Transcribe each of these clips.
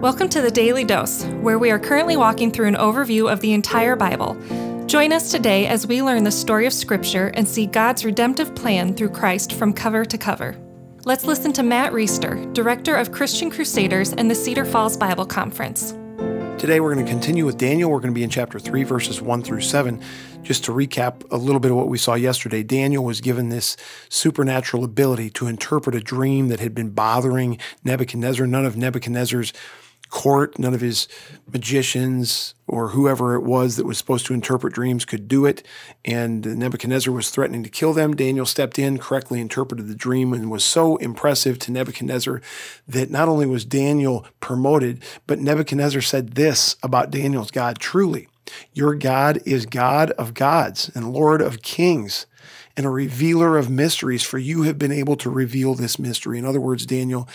Welcome to the Daily Dose, where we are currently walking through an overview of the entire Bible. Join us today as we learn the story of Scripture and see God's redemptive plan through Christ from cover to cover. Let's listen to Matt Reisetter, Director of Christian Crusaders and the Cedar Falls Bible Conference. Today we're going to continue with Daniel. We're going to be in chapter 3, verses 1 through 7. Just to recap a little bit of what we saw yesterday, Daniel was given this supernatural ability to interpret a dream that had been bothering Nebuchadnezzar. None of Nebuchadnezzar's court, none of his magicians or whoever it was that was supposed to interpret dreams could do it. And Nebuchadnezzar was threatening to kill them. Daniel stepped in, correctly interpreted the dream, and was so impressive to Nebuchadnezzar that not only was Daniel promoted, but Nebuchadnezzar said this about Daniel's God truly, your God is God of gods and Lord of kings and a revealer of mysteries, for you have been able to reveal this mystery. In other words, Daniel,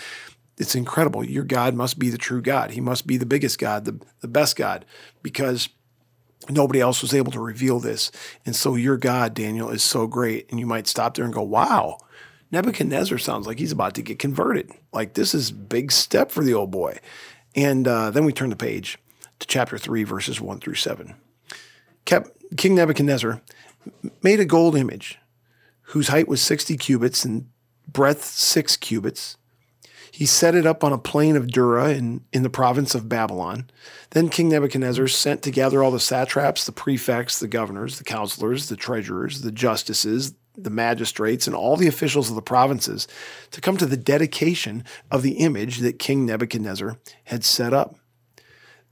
it's incredible. Your God must be the true God. He must be the biggest God, the, the best God, because nobody else was able to reveal this. And so your God, Daniel, is so great. And you might stop there and go, wow, Nebuchadnezzar sounds like he's about to get converted. Like this is big step for the old boy. And uh, then we turn the page to chapter 3, verses 1 through 7. Kept, King Nebuchadnezzar made a gold image whose height was 60 cubits and breadth 6 cubits he set it up on a plain of Dura in, in the province of Babylon. Then King Nebuchadnezzar sent to gather all the satraps, the prefects, the governors, the counselors, the treasurers, the justices, the magistrates, and all the officials of the provinces to come to the dedication of the image that King Nebuchadnezzar had set up.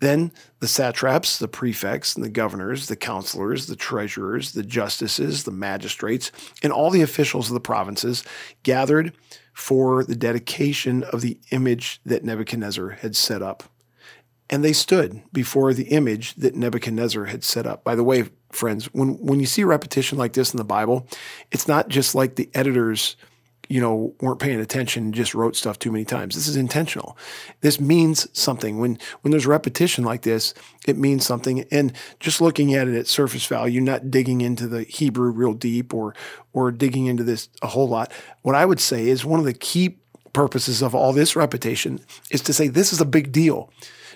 Then the satraps, the prefects, and the governors, the counselors, the treasurers, the justices, the magistrates, and all the officials of the provinces gathered for the dedication of the image that Nebuchadnezzar had set up. And they stood before the image that Nebuchadnezzar had set up. By the way, friends, when, when you see repetition like this in the Bible, it's not just like the editors you know, weren't paying attention just wrote stuff too many times. This is intentional. This means something. When when there's repetition like this, it means something. And just looking at it at surface value, not digging into the Hebrew real deep or or digging into this a whole lot, what I would say is one of the key purposes of all this repetition is to say this is a big deal.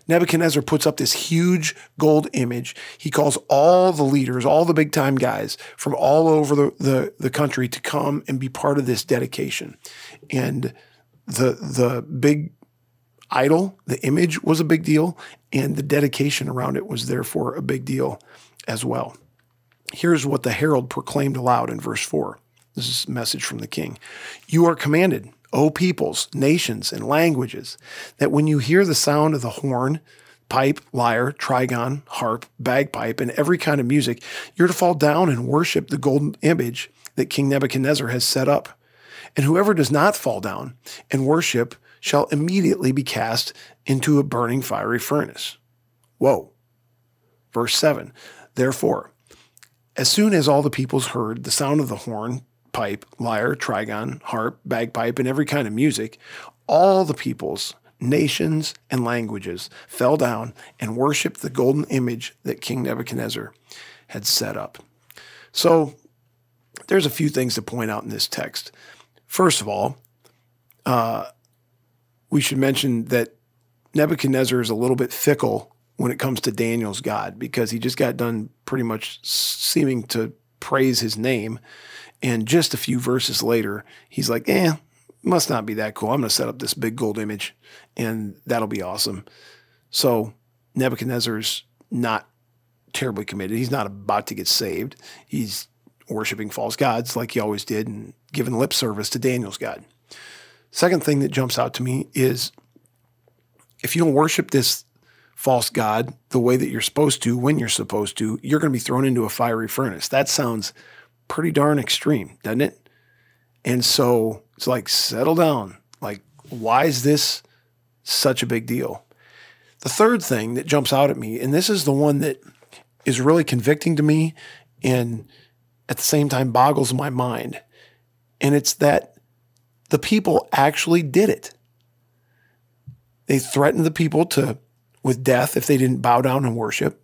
Nebuchadnezzar puts up this huge gold image. He calls all the leaders, all the big time guys from all over the, the, the country to come and be part of this dedication. And the, the big idol, the image was a big deal, and the dedication around it was therefore a big deal as well. Here's what the herald proclaimed aloud in verse 4. This is a message from the king. You are commanded O peoples, nations, and languages, that when you hear the sound of the horn, pipe, lyre, trigon, harp, bagpipe, and every kind of music, you're to fall down and worship the golden image that King Nebuchadnezzar has set up. And whoever does not fall down and worship shall immediately be cast into a burning fiery furnace. Whoa. Verse 7 Therefore, as soon as all the peoples heard the sound of the horn, pipe, lyre, trigon, harp, bagpipe, and every kind of music, all the peoples, nations, and languages fell down and worshiped the golden image that King Nebuchadnezzar had set up. So there's a few things to point out in this text. First of all, uh, we should mention that Nebuchadnezzar is a little bit fickle when it comes to Daniel's God because he just got done pretty much seeming to praise his name. And just a few verses later, he's like, eh, must not be that cool. I'm going to set up this big gold image and that'll be awesome. So Nebuchadnezzar's not terribly committed. He's not about to get saved. He's worshiping false gods like he always did and giving lip service to Daniel's God. Second thing that jumps out to me is if you don't worship this false god the way that you're supposed to when you're supposed to, you're going to be thrown into a fiery furnace. That sounds pretty darn extreme, doesn't it? And so it's like, settle down. Like, why is this such a big deal? The third thing that jumps out at me, and this is the one that is really convicting to me and at the same time boggles my mind, and it's that the people actually did it. They threatened the people to with death if they didn't bow down and worship.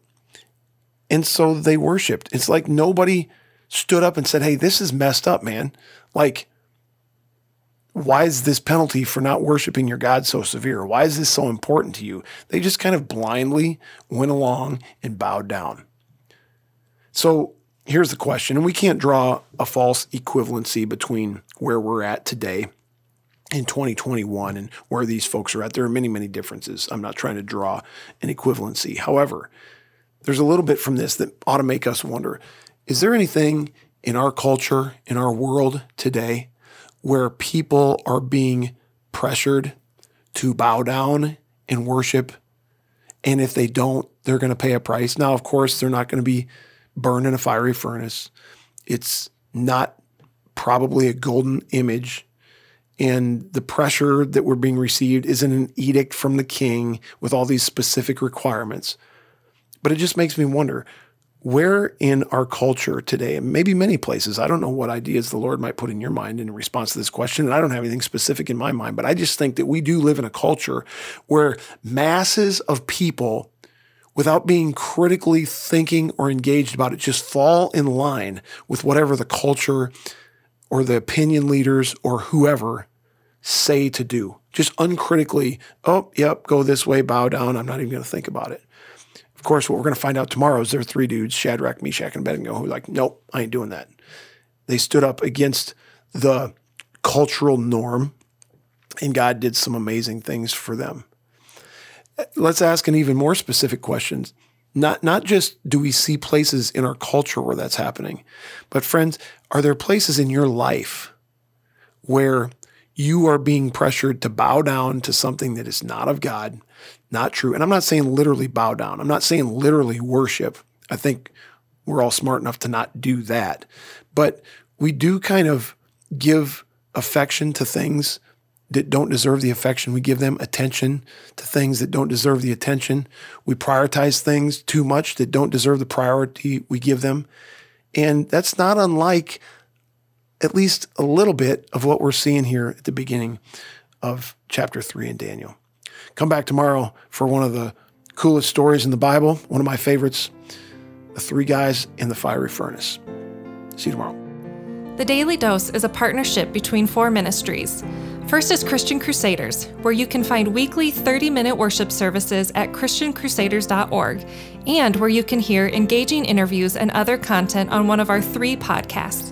And so they worshiped. It's like nobody stood up and said, Hey, this is messed up, man. Like, why is this penalty for not worshiping your God so severe? Why is this so important to you? They just kind of blindly went along and bowed down. So here's the question, and we can't draw a false equivalency between where we're at today in 2021 and where these folks are at. There are many, many differences. I'm not trying to draw an equivalency. However, there's a little bit from this that ought to make us wonder is there anything in our culture, in our world today, where people are being pressured to bow down and worship? And if they don't, they're going to pay a price. Now, of course, they're not going to be burned in a fiery furnace. It's not probably a golden image and the pressure that we're being received isn't an edict from the king with all these specific requirements. But it just makes me wonder where in our culture today, and maybe many places, I don't know what ideas the Lord might put in your mind in response to this question, and I don't have anything specific in my mind, but I just think that we do live in a culture where masses of people, without being critically thinking or engaged about it, just fall in line with whatever the culture or the opinion leaders or whoever say to do. Just uncritically, oh, yep, go this way, bow down. I'm not even going to think about it. Of course, what we're going to find out tomorrow is there are three dudes, Shadrach, Meshach, and Abednego, who are like, nope, I ain't doing that. They stood up against the cultural norm, and God did some amazing things for them. Let's ask an even more specific question. Not, not just do we see places in our culture where that's happening, but friends, are there places in your life where you are being pressured to bow down to something that is not of God, not true? And I'm not saying literally bow down. I'm not saying literally worship. I think we're all smart enough to not do that. But we do kind of give affection to things that don't deserve the affection. We give them attention to things that don't deserve the attention. We prioritize things too much that don't deserve the priority we give them. And that's not unlike at least a little bit of what we're seeing here at the beginning of chapter three in Daniel. Come back tomorrow for one of the coolest stories in the Bible, one of my favorites the three guys in the fiery furnace. See you tomorrow. The Daily Dose is a partnership between four ministries. First is Christian Crusaders, where you can find weekly 30 minute worship services at ChristianCrusaders.org and where you can hear engaging interviews and other content on one of our three podcasts.